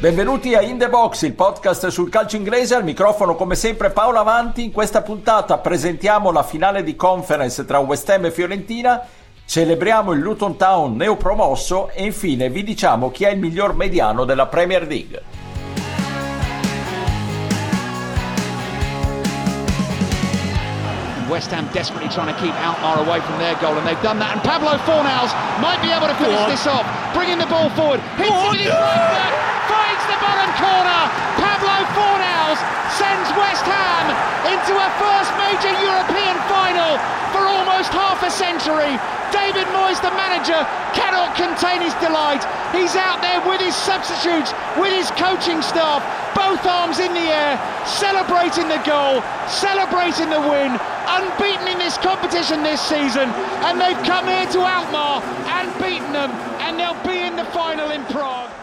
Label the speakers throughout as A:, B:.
A: Benvenuti a In The Box, il podcast sul calcio inglese. Al microfono, come sempre, Paolo Avanti. In questa puntata presentiamo la finale di conference tra West Ham e Fiorentina, celebriamo il Luton Town neopromosso e infine vi diciamo chi è il miglior mediano della Premier League.
B: West Ham desperately trying to keep Alkmaar away from their goal, and they've done that. And Pablo Fornals might be able to finish this off, bringing the ball forward, hits it with his right foot, the corner. Pablo Fornals sends West Ham into a first major European final for almost half a century. David Moyes, the manager, cannot contain his delight. He's out there with his substitutes, with his coaching staff, both arms in the air, celebrating the goal, celebrating the win, unbeaten in this competition this season, and they've come here to Alkmaar and beaten them, and they'll be in the final in Prague.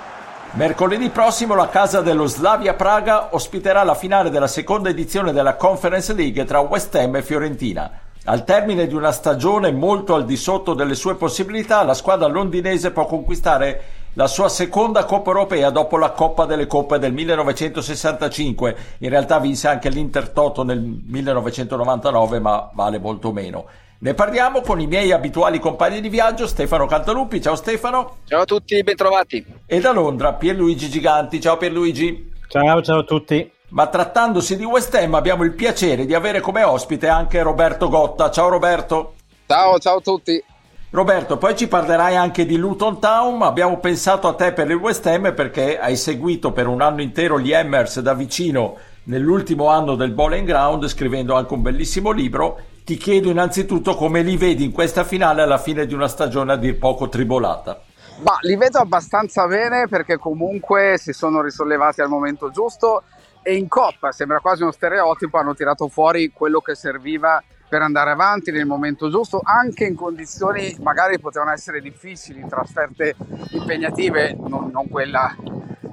A: Mercoledì prossimo la casa dello Slavia Praga ospiterà la finale della seconda edizione della Conference League tra West Ham e Fiorentina. Al termine di una stagione molto al di sotto delle sue possibilità, la squadra londinese può conquistare la sua seconda Coppa Europea dopo la Coppa delle Coppe del 1965. In realtà vinse anche l'Inter Toto nel 1999, ma vale molto meno. Ne parliamo con i miei abituali compagni di viaggio, Stefano Cantalupi. Ciao Stefano.
C: Ciao a tutti, bentrovati.
A: E da Londra Pierluigi Giganti. Ciao Pierluigi.
D: Ciao, ciao a tutti.
A: Ma trattandosi di West Ham abbiamo il piacere di avere come ospite anche Roberto Gotta. Ciao Roberto.
E: Ciao, ciao a tutti.
A: Roberto, poi ci parlerai anche di Luton Town, ma abbiamo pensato a te per il West Ham perché hai seguito per un anno intero gli Hammers da vicino nell'ultimo anno del Bowling Ground, scrivendo anche un bellissimo libro ti chiedo innanzitutto come li vedi in questa finale alla fine di una stagione a dir poco tribolata.
E: Ma li vedo abbastanza bene perché comunque si sono risollevati al momento giusto e in coppa, sembra quasi uno stereotipo, hanno tirato fuori quello che serviva per andare avanti nel momento giusto, anche in condizioni magari potevano essere difficili, trasferte impegnative, non, non quella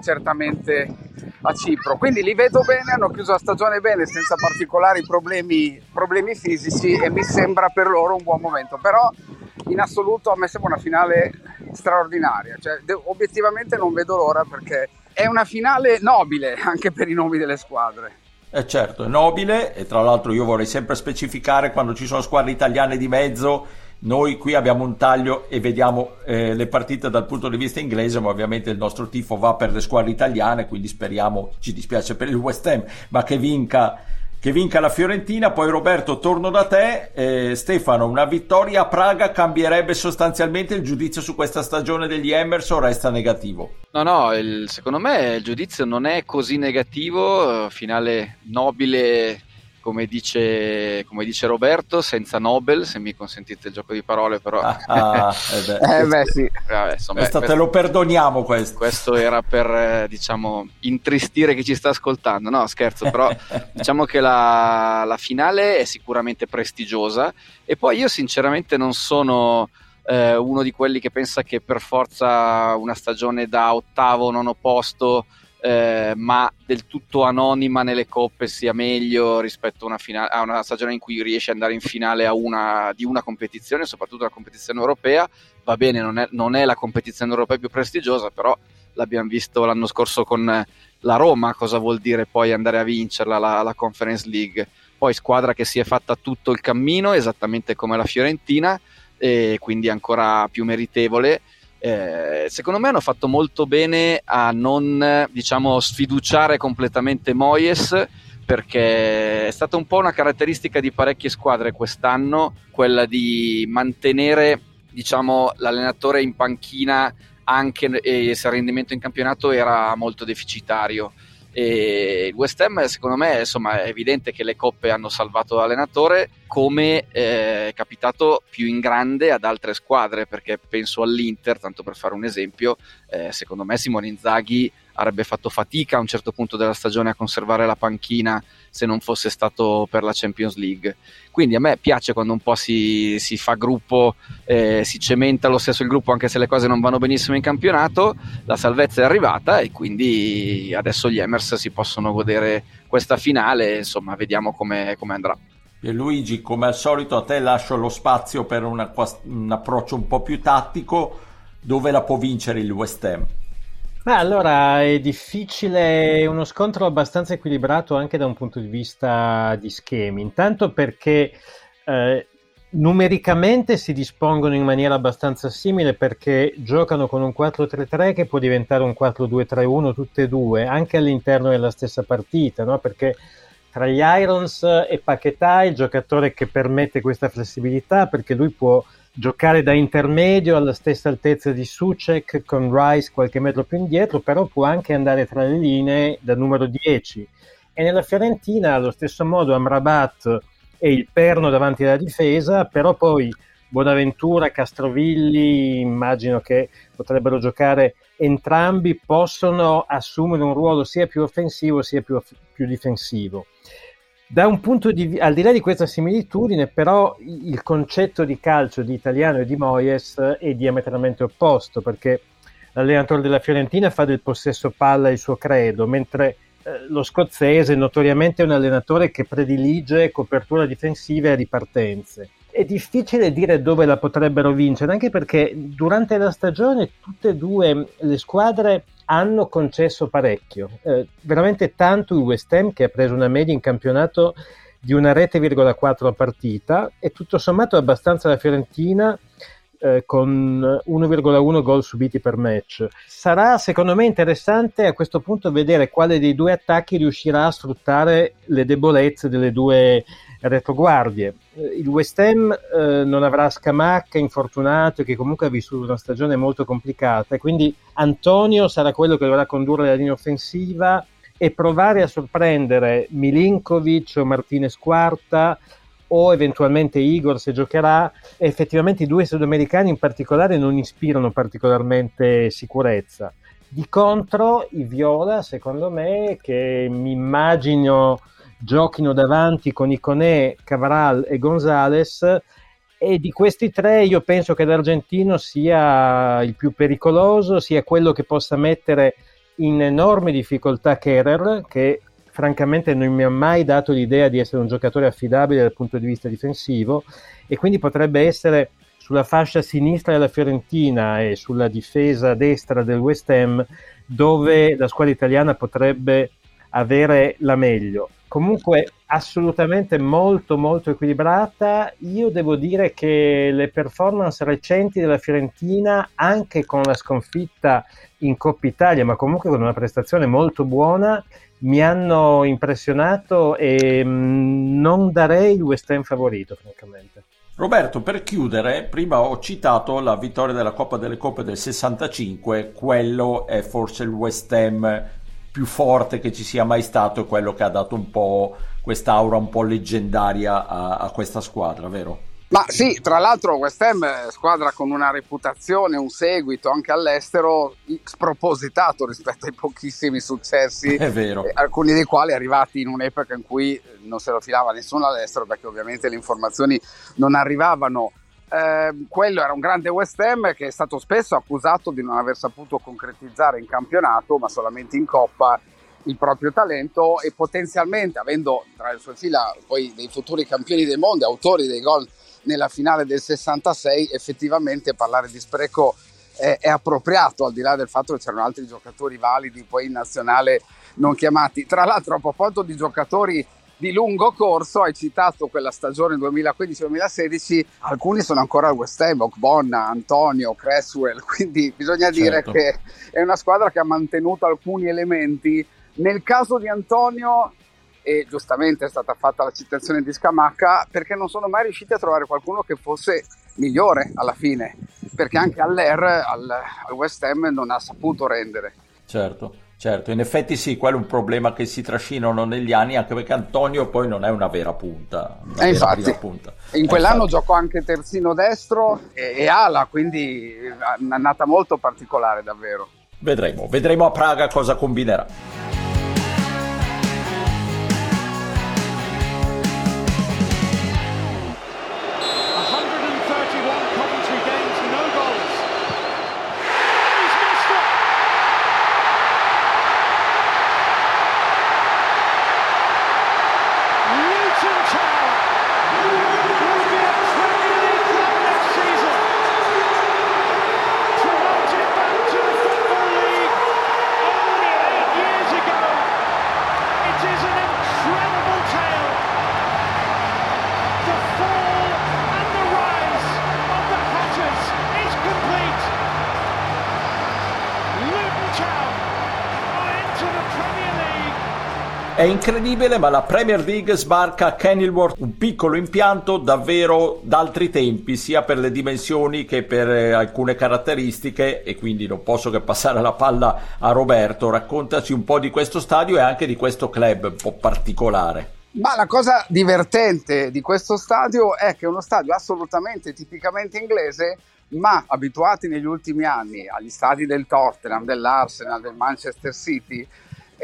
E: certamente a Cipro. Quindi li vedo bene, hanno chiuso la stagione bene senza particolari problemi, problemi fisici e mi sembra per loro un buon momento. Però in assoluto a me sembra una finale straordinaria, cioè, obiettivamente non vedo l'ora perché è una finale nobile anche per i nomi delle squadre.
A: Eh certo, è nobile e tra l'altro io vorrei sempre specificare quando ci sono squadre italiane di mezzo noi qui abbiamo un taglio e vediamo eh, le partite dal punto di vista inglese, ma ovviamente il nostro tifo va per le squadre italiane, quindi speriamo, ci dispiace per il West Ham, ma che vinca, che vinca la Fiorentina. Poi Roberto, torno da te. Eh, Stefano, una vittoria a Praga cambierebbe sostanzialmente il giudizio su questa stagione degli Hammers o resta negativo?
C: No, no, il, secondo me il giudizio non è così negativo, finale nobile come dice, come dice, Roberto, senza Nobel, se mi consentite il gioco di parole, però... Ah,
E: ah, eh beh. eh beh, sì.
A: Vabbè, insomma, questo te lo perdoniamo questo.
C: Questo era per, eh, diciamo, intristire chi ci sta ascoltando. No, scherzo, però diciamo che la, la, finale è sicuramente prestigiosa e poi io sinceramente non sono... Eh, uno di quelli che pensa che per forza una stagione da ottavo, nono posto eh, ma del tutto anonima nelle coppe sia meglio rispetto a una, finale, a una stagione in cui riesce ad andare in finale una, di una competizione, soprattutto la competizione europea. Va bene, non è, non è la competizione europea più prestigiosa, però l'abbiamo visto l'anno scorso con la Roma, cosa vuol dire poi andare a vincerla la, la Conference League. Poi squadra che si è fatta tutto il cammino, esattamente come la Fiorentina, e quindi ancora più meritevole eh, secondo me hanno fatto molto bene a non diciamo sfiduciare completamente Moyes perché è stata un po' una caratteristica di parecchie squadre quest'anno quella di mantenere diciamo l'allenatore in panchina anche se il rendimento in campionato era molto deficitario e il West Ham, secondo me, insomma, è evidente che le coppe hanno salvato l'allenatore, come eh, è capitato più in grande ad altre squadre, perché penso all'Inter, tanto per fare un esempio, eh, secondo me Simone Inzaghi avrebbe fatto fatica a un certo punto della stagione a conservare la panchina se non fosse stato per la Champions League. Quindi a me piace quando un po' si, si fa gruppo, eh, si cementa lo stesso il gruppo anche se le cose non vanno benissimo in campionato, la salvezza è arrivata e quindi adesso gli Emers si possono godere questa finale, insomma vediamo come, andrà.
A: E Luigi, come al solito a te lascio lo spazio per una, un approccio un po' più tattico, dove la può vincere il West Ham?
D: Ma allora è difficile, uno scontro abbastanza equilibrato anche da un punto di vista di schemi. Intanto perché eh, numericamente si dispongono in maniera abbastanza simile perché giocano con un 4-3-3 che può diventare un 4-2-3-1 tutte e due, anche all'interno della stessa partita, no? perché tra gli Irons e Paquetà il giocatore che permette questa flessibilità perché lui può giocare da intermedio alla stessa altezza di Sucek con Rice qualche metro più indietro, però può anche andare tra le linee da numero 10. E nella Fiorentina, allo stesso modo, Amrabat è il perno davanti alla difesa, però poi Bonaventura, Castrovilli, immagino che potrebbero giocare entrambi, possono assumere un ruolo sia più offensivo sia più, più difensivo. Da un punto di al di là di questa similitudine, però, il concetto di calcio di Italiano e di Moyes è diametralmente opposto, perché l'allenatore della Fiorentina fa del possesso palla il suo credo, mentre eh, lo scozzese notoriamente è un allenatore che predilige copertura difensiva e ripartenze. È difficile dire dove la potrebbero vincere, anche perché durante la stagione tutte e due le squadre hanno concesso parecchio, eh, veramente tanto il West Ham che ha preso una media in campionato di una rete,4 a partita e tutto sommato abbastanza la Fiorentina eh, con 1,1 gol subiti per match. Sarà secondo me interessante a questo punto vedere quale dei due attacchi riuscirà a sfruttare le debolezze delle due retroguardie. Eh, il West Ham eh, non avrà Scamacca infortunato che comunque ha vissuto una stagione molto complicata quindi Antonio sarà quello che dovrà condurre la linea offensiva e provare a sorprendere Milinkovic o Martinez Quarta o eventualmente Igor se giocherà. Effettivamente i due sudamericani in particolare non ispirano particolarmente sicurezza. Di contro i Viola, secondo me, che mi immagino giochino davanti con Iconè, Cavral e Gonzales. E di questi tre io penso che l'argentino sia il più pericoloso, sia quello che possa mettere in enorme difficoltà Kerer, che francamente non mi ha mai dato l'idea di essere un giocatore affidabile dal punto di vista difensivo. E quindi potrebbe essere sulla fascia sinistra della Fiorentina e sulla difesa destra del West Ham dove la squadra italiana potrebbe avere la meglio comunque assolutamente molto molto equilibrata. Io devo dire che le performance recenti della Fiorentina, anche con la sconfitta in Coppa Italia, ma comunque con una prestazione molto buona, mi hanno impressionato e mm, non darei il West Ham favorito, francamente.
A: Roberto, per chiudere, prima ho citato la vittoria della Coppa delle Coppe del 65, quello è forse il West Ham più forte che ci sia mai stato e quello che ha dato un po' quest'aura un po' leggendaria a, a questa squadra, vero?
E: Ma sì, tra l'altro West Ham è squadra con una reputazione, un seguito anche all'estero spropositato rispetto ai pochissimi successi,
A: eh,
E: alcuni dei quali arrivati in un'epoca in cui non se lo filava nessuno all'estero perché ovviamente le informazioni non arrivavano eh, quello era un grande West Ham che è stato spesso accusato di non aver saputo concretizzare in campionato, ma solamente in Coppa, il proprio talento e potenzialmente avendo tra le sue fila poi dei futuri campioni del mondo, autori dei gol nella finale del 66, effettivamente parlare di spreco è, è, appropriato, al di là del fatto che c'erano altri giocatori validi poi in nazionale non chiamati. Tra l'altro, a proposito di giocatori di lungo corso, hai citato quella stagione 2015-2016, alcuni sono ancora al West Ham, Ogbonna, Antonio, Cresswell, quindi bisogna dire certo. che è una squadra che ha mantenuto alcuni elementi. Nel caso di Antonio, e giustamente è stata fatta la citazione di Scamacca, perché non sono mai riusciti a trovare qualcuno che fosse migliore alla fine, perché anche all'Air, al, al West Ham, non ha saputo rendere.
A: Certo. Certo, in effetti sì, quello è un problema che si trascinano negli anni, anche perché Antonio poi non è una vera punta. Una
E: eh, vera infatti, punta. in quell'anno infatti. giocò anche terzino destro e, e ala, quindi è un'annata molto particolare davvero.
A: Vedremo, vedremo a Praga cosa combinerà. Incredibile, ma la Premier League sbarca a Kenilworth, un piccolo impianto davvero d'altri tempi, sia per le dimensioni che per eh, alcune caratteristiche, e quindi non posso che passare la palla a Roberto. Raccontaci un po' di questo stadio e anche di questo club un po' particolare.
E: Ma la cosa divertente di questo stadio è che è uno stadio assolutamente tipicamente inglese, ma abituati negli ultimi anni agli stadi del Tottenham, dell'Arsenal, del Manchester City,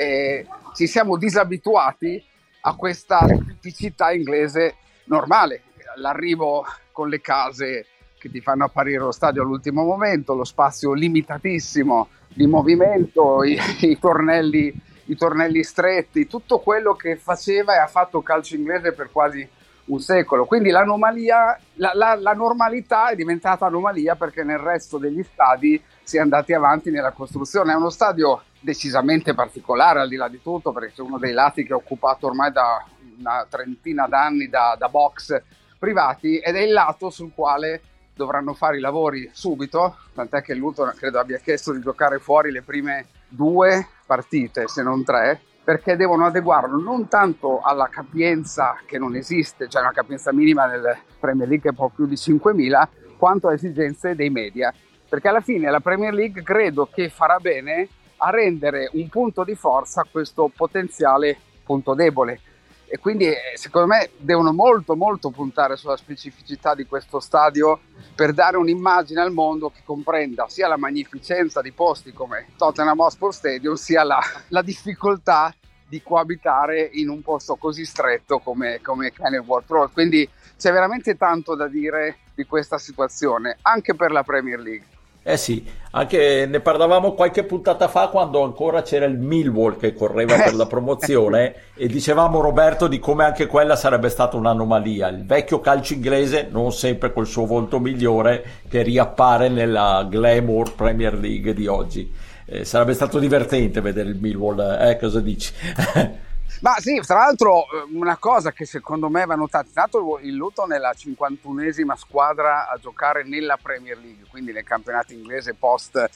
E: eh, ci siamo disabituati a questa tipicità inglese normale, l'arrivo con le case che ti fanno apparire lo stadio all'ultimo momento, lo spazio limitatissimo di movimento, i, i, tornelli, i tornelli stretti, tutto quello che faceva e ha fatto calcio inglese per quasi un secolo. Quindi l'anomalia, la, la, la, normalità è diventata anomalia perché nel resto degli stadi si è andati avanti nella costruzione. È uno stadio decisamente particolare al di là di tutto perché c'è uno dei lati che è occupato ormai da una trentina d'anni da, da box privati ed è il lato sul quale dovranno fare i lavori subito, tant'è che Luton credo abbia chiesto di giocare fuori le prime due partite, se non tre, perché devono adeguarlo non tanto alla capienza che non esiste, cioè una capienza minima nel Premier League è un po' più di 5.000, quanto alle esigenze dei media. Perché alla fine la Premier League credo che farà bene a rendere un punto di forza questo potenziale punto debole. E quindi eh, secondo me devono molto molto puntare sulla specificità di questo stadio per dare un'immagine al mondo che comprenda sia la magnificenza di posti come Tottenham Hotspur Stadium sia la, la difficoltà di coabitare in un posto così stretto come, come Kenilworth Road. Quindi c'è veramente tanto da dire di questa situazione, anche per la Premier League.
A: Eh sì, anche ne parlavamo qualche puntata fa quando ancora c'era il Millwall che correva per la promozione e dicevamo Roberto di come anche quella sarebbe stata un'anomalia. Il vecchio calcio inglese, non sempre col suo volto migliore, che riappare nella Glamour Premier League di oggi. Eh, sarebbe stato divertente vedere il Millwall, eh? Cosa dici?
E: Ma sì, tra l'altro eh, una cosa che secondo me va notata, intanto il Luton è la 51esima squadra a giocare nella Premier League, quindi nel campionato inglese post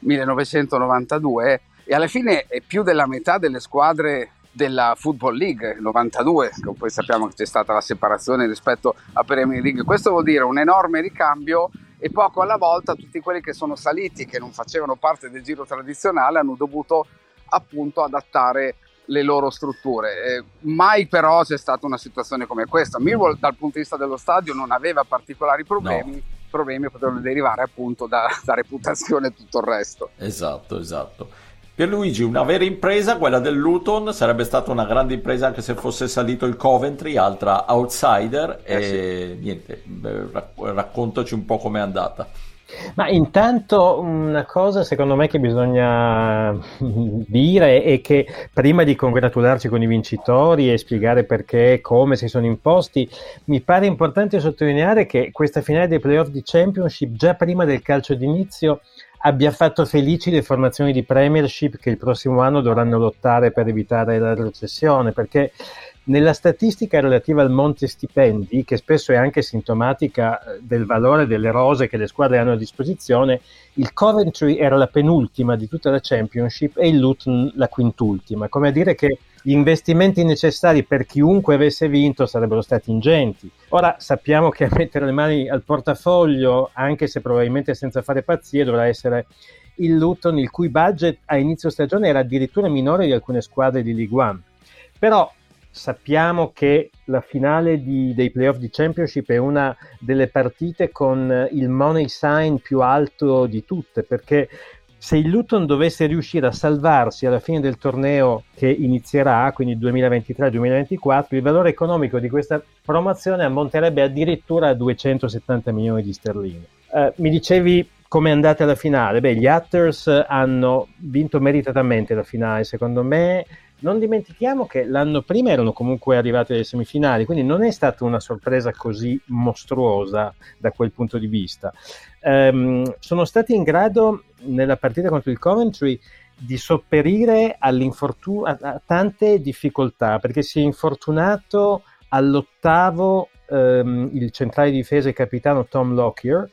E: 1992 e alla fine è più della metà delle squadre della Football League 92, che poi sappiamo che c'è stata la separazione rispetto a Premier League. Questo vuol dire un enorme ricambio e poco alla volta tutti quelli che sono saliti, che non facevano parte del giro tradizionale, hanno dovuto appunto adattare le loro strutture. Eh, mai però c'è stata una situazione come questa. Millwall dal punto di vista dello stadio non aveva particolari problemi. No. Problemi potevano derivare appunto da, da reputazione e tutto il resto.
A: Esatto, esatto. Per Luigi, una vera impresa, quella del Luton, sarebbe stata una grande impresa anche se fosse salito il Coventry, altra outsider. Eh e sì. niente, raccontaci un po' com'è andata.
D: Ma intanto una cosa secondo me che bisogna dire è che prima di congratularci con i vincitori e spiegare perché e come si sono imposti, mi pare importante sottolineare che questa finale dei playoff di Championship già prima del calcio d'inizio abbia fatto felici le formazioni di Premiership che il prossimo anno dovranno lottare per evitare la recessione, perché nella statistica relativa al monte stipendi, che spesso è anche sintomatica eh, del valore delle rose che le squadre hanno a disposizione, il Coventry era la penultima di tutta la Championship e il Luton la quintultima, come a dire che gli investimenti necessari per chiunque avesse vinto sarebbero stati ingenti. Ora sappiamo che a mettere le mani al portafoglio, anche se probabilmente senza fare pazzie, dovrà essere il Luton, il cui budget a inizio stagione era addirittura minore di alcune squadre di League One. Però sappiamo che la finale di, dei playoff di Championship è una delle partite con il money sign più alto di tutte, perché se il Luton dovesse riuscire a salvarsi alla fine del torneo che inizierà, quindi 2023-2024, il valore economico di questa promozione ammonterebbe addirittura a 270 milioni di sterline. Uh, mi dicevi come è andata la finale? Beh, gli Hatters hanno vinto meritatamente la finale, secondo me non dimentichiamo che l'anno prima erano comunque arrivati alle semifinali, quindi non è stata una sorpresa così mostruosa da quel punto di vista. Um, sono stati in grado nella partita contro il Coventry di sopperire a tante difficoltà, perché si è infortunato all'ottavo um, il centrale di difesa e capitano Tom Lockyer,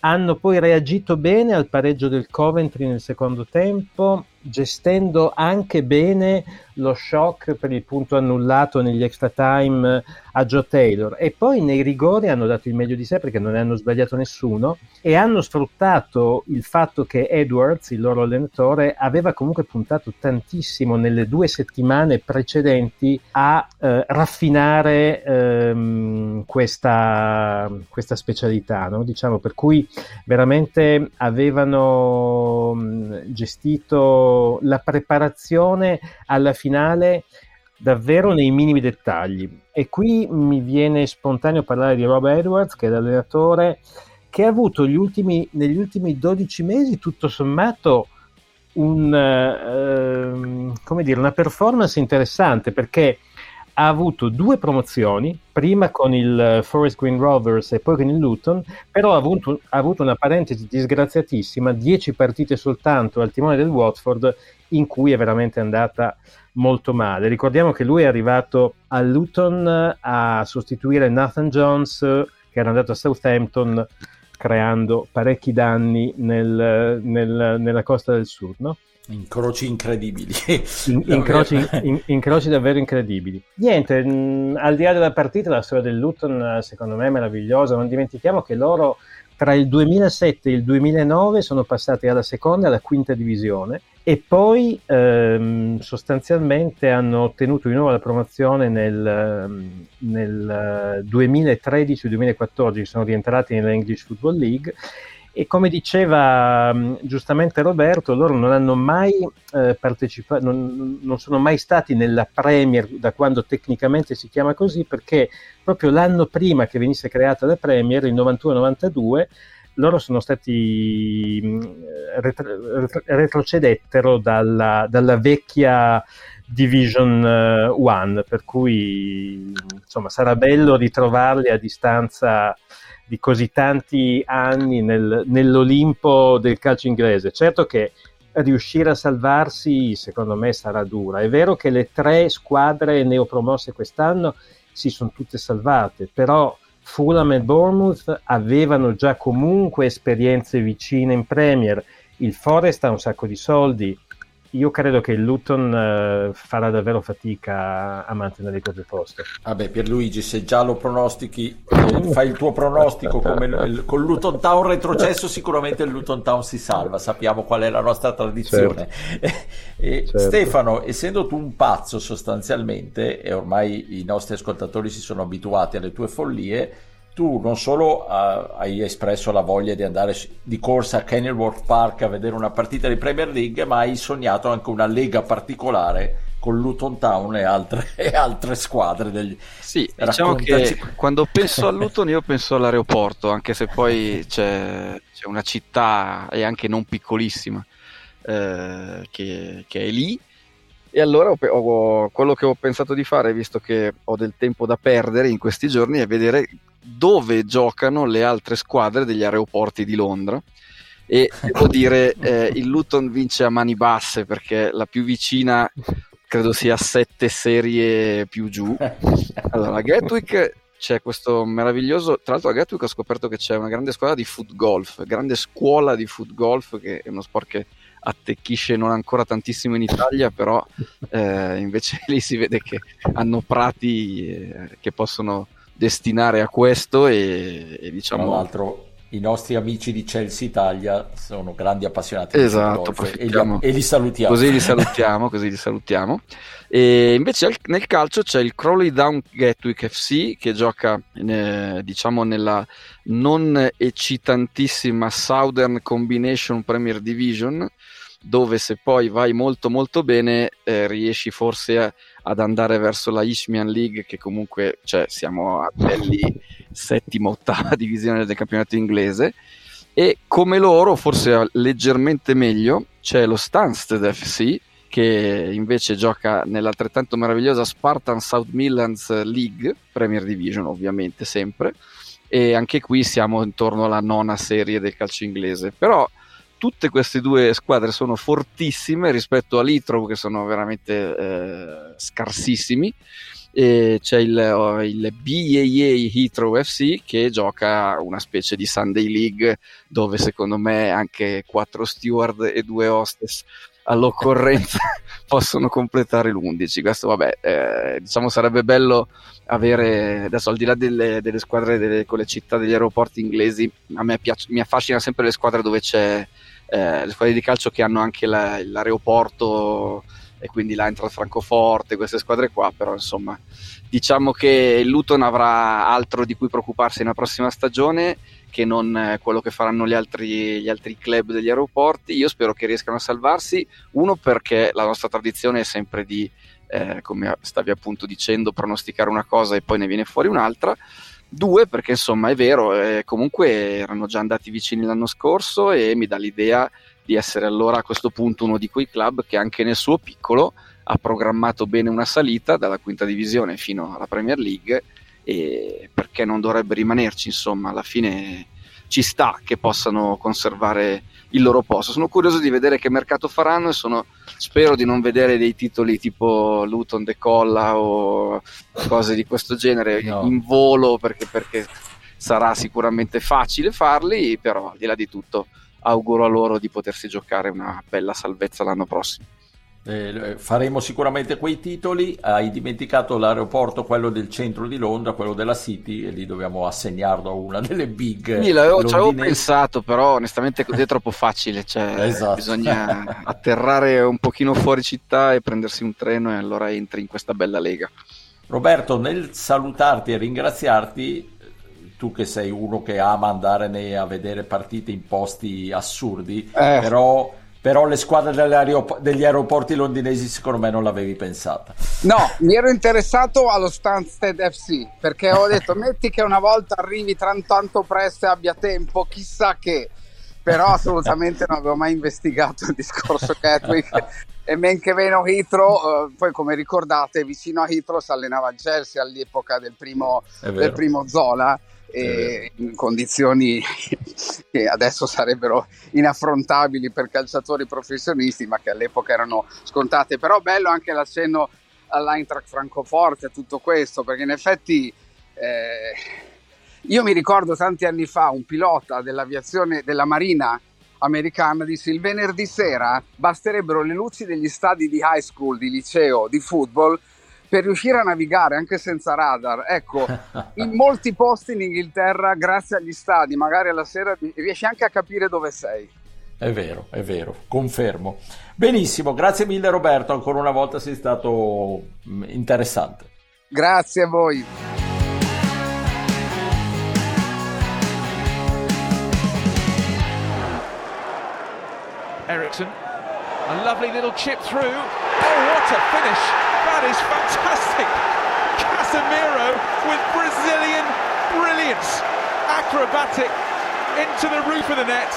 D: hanno poi reagito bene al pareggio del Coventry nel secondo tempo gestendo anche bene lo shock per il punto annullato negli extra time a Joe Taylor e poi nei rigori hanno dato il meglio di sé perché non ne hanno sbagliato nessuno e hanno sfruttato il fatto che Edwards, il loro allenatore, aveva comunque puntato tantissimo nelle due settimane precedenti a eh, raffinare ehm, questa, questa, specialità, no? diciamo, per cui veramente avevano gestito la preparazione alla finale davvero nei minimi dettagli. E qui mi viene spontaneo parlare di Rob Edwards, che è l'allenatore che ha avuto ultimi, negli ultimi 12 mesi, tutto sommato, un, uh, come dire, una performance interessante perché ha avuto due promozioni, prima con il Forest Green Rovers e poi con il Luton, però ha avuto, ha avuto una parentesi disgraziatissima, 10 partite soltanto al timone del Watford, in cui è veramente andata molto male. Ricordiamo che lui è arrivato a Luton a sostituire Nathan Jones, che era andato a Southampton creando parecchi danni nel, nel, nella costa del sud. No?
A: Incroci incredibili.
D: In, incroci, in, incroci, davvero incredibili. Niente, mh, al di là della partita, la storia del Luton secondo me è meravigliosa. Non dimentichiamo che loro tra il 2007 e il 2009 sono passati alla seconda e alla quinta divisione e poi ehm, sostanzialmente hanno ottenuto di nuovo la promozione nel, ehm, nel 2013-2014, sono rientrati nell'English Football League e come diceva mm, giustamente Roberto, loro non hanno mai eh, partecipato, non, non, sono mai stati nella Premier da quando tecnicamente si chiama così, perché proprio l'anno prima che venisse creata la Premier, il 91-92, loro sono stati mm, retro, retrocedettero dalla, dalla vecchia Division 1, uh, per cui insomma sarà bello ritrovarli a distanza di così tanti anni nel, nell'Olimpo del calcio inglese. Certo che riuscire a salvarsi secondo me sarà dura. È vero che le tre squadre neopromosse quest'anno si sono tutte salvate, però Fulham e Bournemouth avevano già comunque esperienze vicine in Premier. Il Forest ha un sacco di soldi, io credo che il Luton uh, farà davvero fatica a mantenere il proprio posto.
A: Vabbè, Pierluigi, se già lo pronostichi, eh, fai il tuo pronostico come il, con Luton Town retrocesso, sicuramente il Luton Town si salva. Sappiamo qual è la nostra tradizione. Certo. e, certo. Stefano, essendo tu un pazzo sostanzialmente, e ormai i nostri ascoltatori si sono abituati alle tue follie, tu non solo uh, hai espresso la voglia di andare di corsa a Kenilworth Park a vedere una partita di Premier League, ma hai sognato anche una lega particolare con Luton Town e altre, e altre squadre. Degli...
C: Sì, diciamo che quando penso a Luton io penso all'aeroporto, anche se poi c'è, c'è una città e anche non piccolissima eh, che, che è lì. E allora ho, ho, quello che ho pensato di fare, visto che ho del tempo da perdere in questi giorni, è vedere dove giocano le altre squadre degli aeroporti di Londra. E devo dire eh, il Luton vince a mani basse perché la più vicina credo sia sette serie più giù. Allora a Gatwick c'è questo meraviglioso tra l'altro a Gatwick ho scoperto che c'è una grande squadra di foot golf grande scuola di foot golf che è uno sport che attecchisce non ancora tantissimo in Italia però eh, invece lì si vede che hanno prati eh, che possono destinare a questo e, e diciamo...
A: Tra l'altro i nostri amici di Chelsea Italia sono grandi appassionati
C: esatto,
A: e li, e li, salutiamo.
C: Così li salutiamo, così li salutiamo. E invece nel calcio c'è il Crawley Down Gatwick FC che gioca eh, diciamo nella non eccitantissima Southern Combination Premier Division dove se poi vai molto molto bene eh, riesci forse a, ad andare verso la Ishmian League che comunque cioè, siamo a livelli settima, ottava divisione del campionato inglese e come loro, forse leggermente meglio, c'è lo Stansted FC che invece gioca nell'altrettanto meravigliosa Spartan South Midlands League, Premier Division ovviamente sempre, e anche qui siamo intorno alla nona serie del calcio inglese. Però tutte queste due squadre sono fortissime rispetto all'Itro che sono veramente eh, scarsissimi e c'è il, oh, il BAA Heathrow FC che gioca una specie di Sunday League dove secondo me anche quattro steward e due hostess all'occorrenza possono completare l'11. Questo, vabbè, eh, diciamo sarebbe bello avere, adesso al di là delle, delle squadre delle, con le città degli aeroporti inglesi, a me piace, mi affascina sempre le squadre dove c'è, eh, le squadre di calcio che hanno anche la, l'aeroporto e quindi l'Eintracht Francoforte, queste squadre qua, però insomma diciamo che il Luton avrà altro di cui preoccuparsi nella prossima stagione che non eh, quello che faranno gli altri, gli altri, club degli aeroporti. Io spero che riescano a salvarsi, uno perché la nostra tradizione è sempre di, eh, come stavi appunto dicendo, pronosticare una cosa e poi ne viene fuori un'altra. Due, perché insomma è vero, eh, comunque erano già andati vicini l'anno scorso e mi dà l'idea di essere allora a questo punto uno di quei club che anche nel suo piccolo ha programmato bene una salita dalla quinta divisione fino alla Premier League e perché non dovrebbe rimanerci, insomma, alla fine ci sta che possano conservare il loro posto. Sono curioso di vedere che mercato faranno e sono, spero di non vedere dei titoli tipo Luton decolla o cose di questo genere no. in volo perché, perché sarà sicuramente facile farli, però al di là di tutto auguro a loro di potersi giocare una bella salvezza l'anno prossimo.
A: Eh, faremo sicuramente quei titoli. Hai dimenticato l'aeroporto, quello del centro di Londra, quello della City, e lì dobbiamo assegnarlo a una delle big.
C: Sì, l'avevo, ci avevo pensato, però onestamente così è troppo facile. Cioè, esatto. Bisogna atterrare un pochino fuori città e prendersi un treno, e allora entri in questa bella lega.
A: Roberto, nel salutarti e ringraziarti, tu che sei uno che ama andare a vedere partite in posti assurdi, eh. però però le squadre degli aeroporti londinesi secondo me non l'avevi pensata.
E: No, mi ero interessato allo Stansted FC perché ho detto metti che una volta arrivi tanto presto e abbia tempo, chissà che, però assolutamente non avevo mai investigato il discorso Catwick e men che meno Heathrow, eh, poi come ricordate vicino a Heathrow si allenava il Chelsea all'epoca del primo, del primo Zola e in condizioni che adesso sarebbero inaffrontabili per calciatori professionisti, ma che all'epoca erano scontate. Però bello anche l'accenno all'Eintracht Francoforte e tutto questo, perché in effetti eh, io mi ricordo tanti anni fa un pilota dell'aviazione della Marina americana disse il venerdì sera basterebbero le luci degli stadi di high school, di liceo, di football per riuscire a navigare anche senza radar. Ecco, in molti posti in Inghilterra, grazie agli stadi, magari alla sera riesci anche a capire dove sei.
A: È vero, è vero, confermo. Benissimo, grazie mille Roberto, ancora una volta sei stato mm, interessante.
E: Grazie a voi.
B: Ericsson, a lovely little chip through. Oh, what a finish! That is fantastic. Casemiro with Brazilian brilliance. Acrobatic into the roof of the net.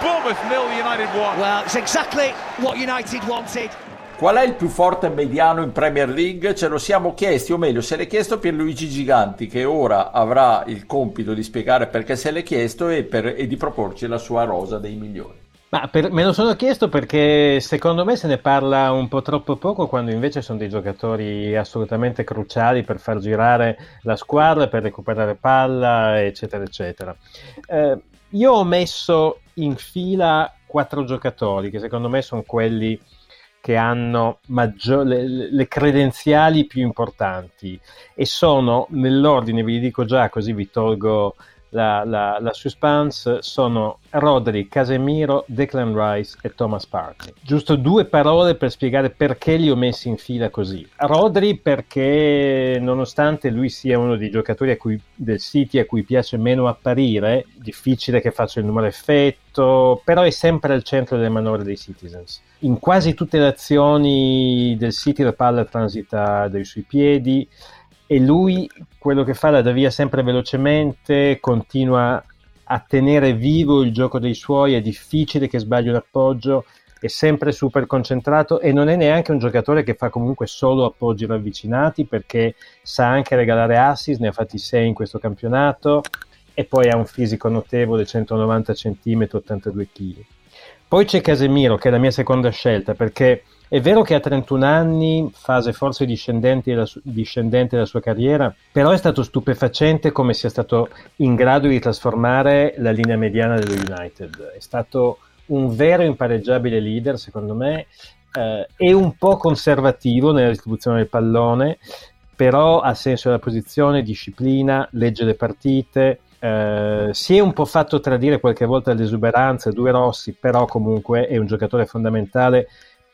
B: Bournemouth nil, United 1.
F: Well, it's exactly what United wanted.
A: Qual è il più forte mediano in Premier League? Ce lo siamo chiesti, o meglio, se l'è chiesto Pierluigi Giganti, che ora avrà il compito di spiegare perché se l'è chiesto e, per, e di proporci la sua rosa dei migliori.
D: Per, me lo sono chiesto perché secondo me se ne parla un po' troppo poco quando invece sono dei giocatori assolutamente cruciali per far girare la squadra, per recuperare palla, eccetera, eccetera. Eh, io ho messo in fila quattro giocatori che secondo me sono quelli che hanno maggior, le, le, credenziali più importanti e sono nell'ordine, vi dico già così vi tolgo la, la, la, suspense sono Rodri, Casemiro, Declan Rice e Thomas Partey. Giusto due parole per spiegare perché li ho messi in fila così. Rodri perché nonostante lui sia uno dei giocatori cui, del City a cui piace meno apparire, difficile che faccia il numero effetto, però è sempre al centro delle manovre dei Citizens. In quasi tutte le azioni del City la palla transita dai suoi piedi, e lui quello che fa la dà via sempre velocemente, continua a tenere vivo il gioco dei suoi, è difficile che sbagli un appoggio, è sempre super concentrato e non è neanche un giocatore che fa comunque solo appoggi ravvicinati perché sa anche regalare assist, ne ha fatti 6 in questo campionato e poi ha un fisico notevole, 190 cm, 82 kg. Poi c'è Casemiro che è la mia seconda scelta perché è vero che a 31 anni, fase forse discendente della, su- discendente della sua carriera, però è stato stupefacente come sia stato in grado di trasformare la linea mediana dello United. È stato un vero impareggiabile leader, secondo me, eh, è un po' conservativo nella distribuzione del pallone, però ha senso della posizione, disciplina, legge le partite, eh, si è un po' fatto tradire qualche volta dall'esuberanza, due rossi, però comunque è un giocatore fondamentale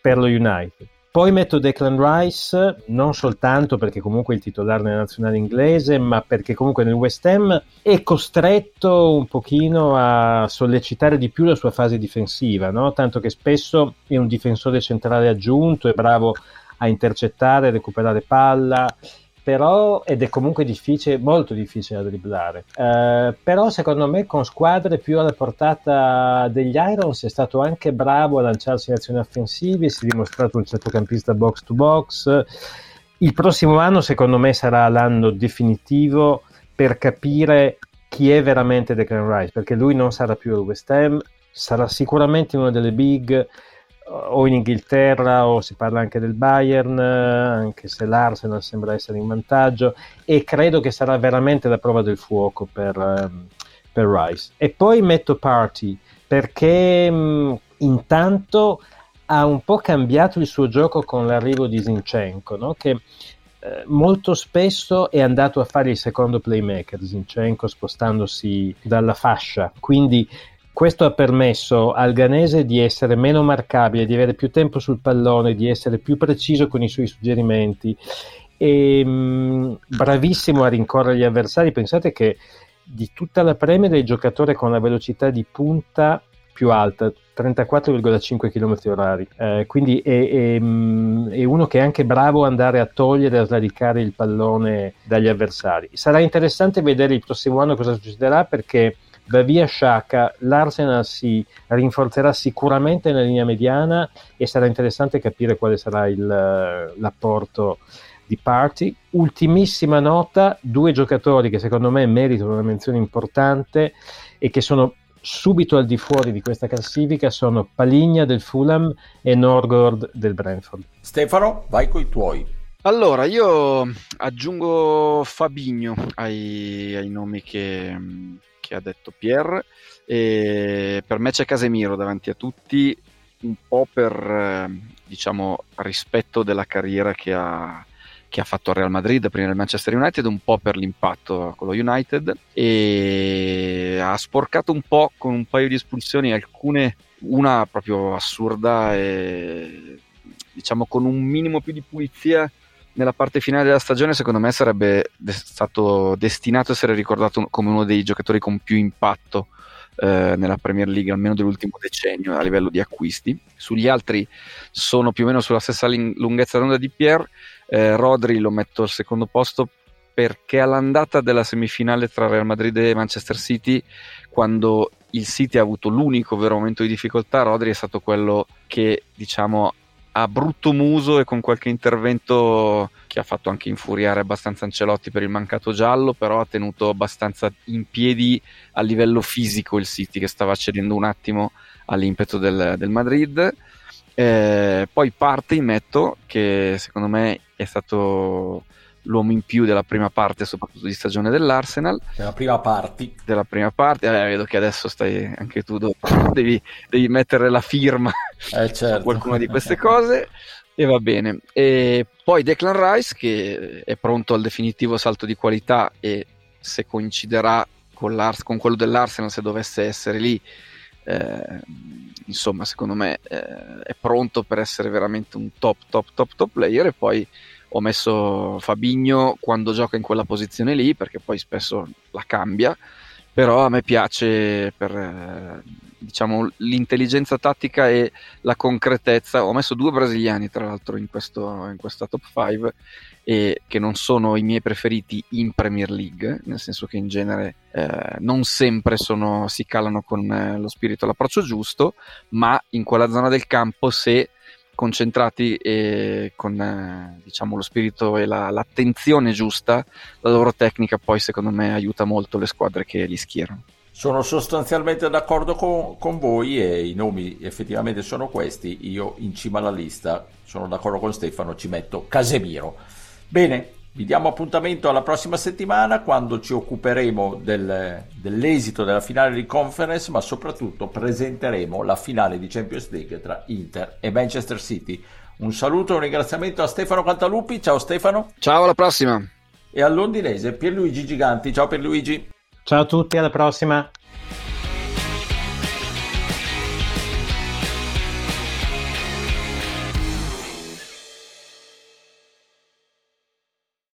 D: per lo United. Poi metto Declan Rice non soltanto perché comunque è il titolare nella nazionale inglese, ma perché comunque nel West Ham è costretto un pochino a sollecitare di più la sua fase difensiva, no? tanto che spesso è un difensore centrale aggiunto, è bravo a intercettare, recuperare palla però ed è comunque difficile, molto difficile da dribblare. Eh, però secondo me con squadre più alla portata degli Irons è stato anche bravo a lanciarsi in azioni offensive, si è dimostrato un centrocampista box to box. Il prossimo anno secondo me sarà l'anno definitivo per capire chi è veramente Declan Rice, perché lui non sarà più al West Ham, sarà sicuramente una delle big o in Inghilterra o si parla anche del Bayern, anche se l'Arsenal sembra essere in vantaggio e credo che sarà veramente la prova del fuoco per, ehm, per Rice. E poi metto Party perché mh, mm, intanto ha un po' cambiato il suo gioco con l'arrivo di Zinchenko, no? che eh, molto spesso è andato a fare il secondo playmaker Zinchenko spostandosi dalla fascia, quindi questo ha permesso al Ganese di essere meno marcabile, di avere più tempo sul pallone, di essere più preciso con i suoi suggerimenti e mh, mm, bravissimo a rincorrere gli avversari. Pensate che di tutta la Premier è giocatore con la velocità di punta più alta, 34,5 km orari. Eh, quindi è, è, mm, è, uno che è anche bravo ad andare a togliere, a sradicare il pallone dagli avversari. Sarà interessante vedere il prossimo anno cosa succederà perché va via Sciacca, l'Arsenal si rinforzerà sicuramente nella linea mediana e sarà interessante capire quale sarà il, l'apporto di Party. Ultimissima nota, due giocatori che secondo me meritano una menzione importante e che sono subito al di fuori di questa classifica sono Paligna del Fulham e Norgord del Brentford.
A: Stefano, vai con i tuoi.
C: Allora, io aggiungo Fabigno ai, ai nomi che, ha detto Pierre. E per me c'è Casemiro davanti a tutti, un po' per eh, diciamo rispetto della carriera che ha, che ha fatto al Real Madrid prima del Manchester United, un po' per l'impatto con lo United e ha sporcato un po' con un paio di espulsioni, alcune, una proprio assurda e diciamo con un minimo più di pulizia nella parte finale della stagione secondo me sarebbe stato destinato a essere ricordato come uno dei giocatori con più impatto eh, nella Premier League almeno dell'ultimo decennio a livello di acquisti. Sugli altri sono più o meno sulla stessa ling- lunghezza d'onda di Pierre. Eh, Rodri lo metto al secondo posto perché all'andata della semifinale tra Real Madrid e Manchester City quando il City ha avuto l'unico vero momento di difficoltà Rodri è stato quello che diciamo a brutto muso e con qualche intervento che ha fatto anche infuriare abbastanza Ancelotti per il mancato giallo, però ha tenuto abbastanza in piedi a livello fisico il City che stava cedendo un attimo all'impeto del, del Madrid. Eh, poi parte in metto che secondo me è stato l'uomo in più della prima parte, soprattutto di stagione dell'Arsenal.
A: Della prima parte.
C: Della prima parte, eh, vedo che adesso stai anche tu, devi, devi mettere la firma
A: eh, certo.
C: su qualcuna di queste cose. E va bene. E poi Declan Rice che è pronto al definitivo salto di qualità e se coinciderà con, con quello dell'Arsenal, se dovesse essere lì, eh, insomma, secondo me eh, è pronto per essere veramente un top, top, top, top player. E poi ho messo Fabigno quando gioca in quella posizione lì perché poi spesso la cambia però a me piace per eh, diciamo, l'intelligenza tattica e la concretezza. Ho messo due brasiliani tra l'altro in, questo, in questa top 5 e che non sono i miei preferiti in Premier League nel senso che in genere eh, non sempre sono, si calano con eh, lo spirito e l'approccio giusto ma in quella zona del campo se concentrati e con eh, diciamo, lo spirito e la, l'attenzione giusta, la loro tecnica poi secondo me aiuta molto le squadre che li schierano.
A: Sono sostanzialmente d'accordo con, con, voi e i nomi effettivamente sono questi. Io in cima alla lista sono d'accordo con Stefano, ci metto Casemiro. Bene, Vi diamo appuntamento alla prossima settimana quando ci occuperemo del, dell'esito della finale di conference, ma soprattutto presenteremo la finale di Champions League tra Inter e Manchester City. Un saluto e un ringraziamento a Stefano Cantalupi. Ciao Stefano.
C: Ciao, alla prossima.
A: E al londinese Pierluigi Giganti. Ciao Pierluigi.
D: Ciao a tutti, alla prossima.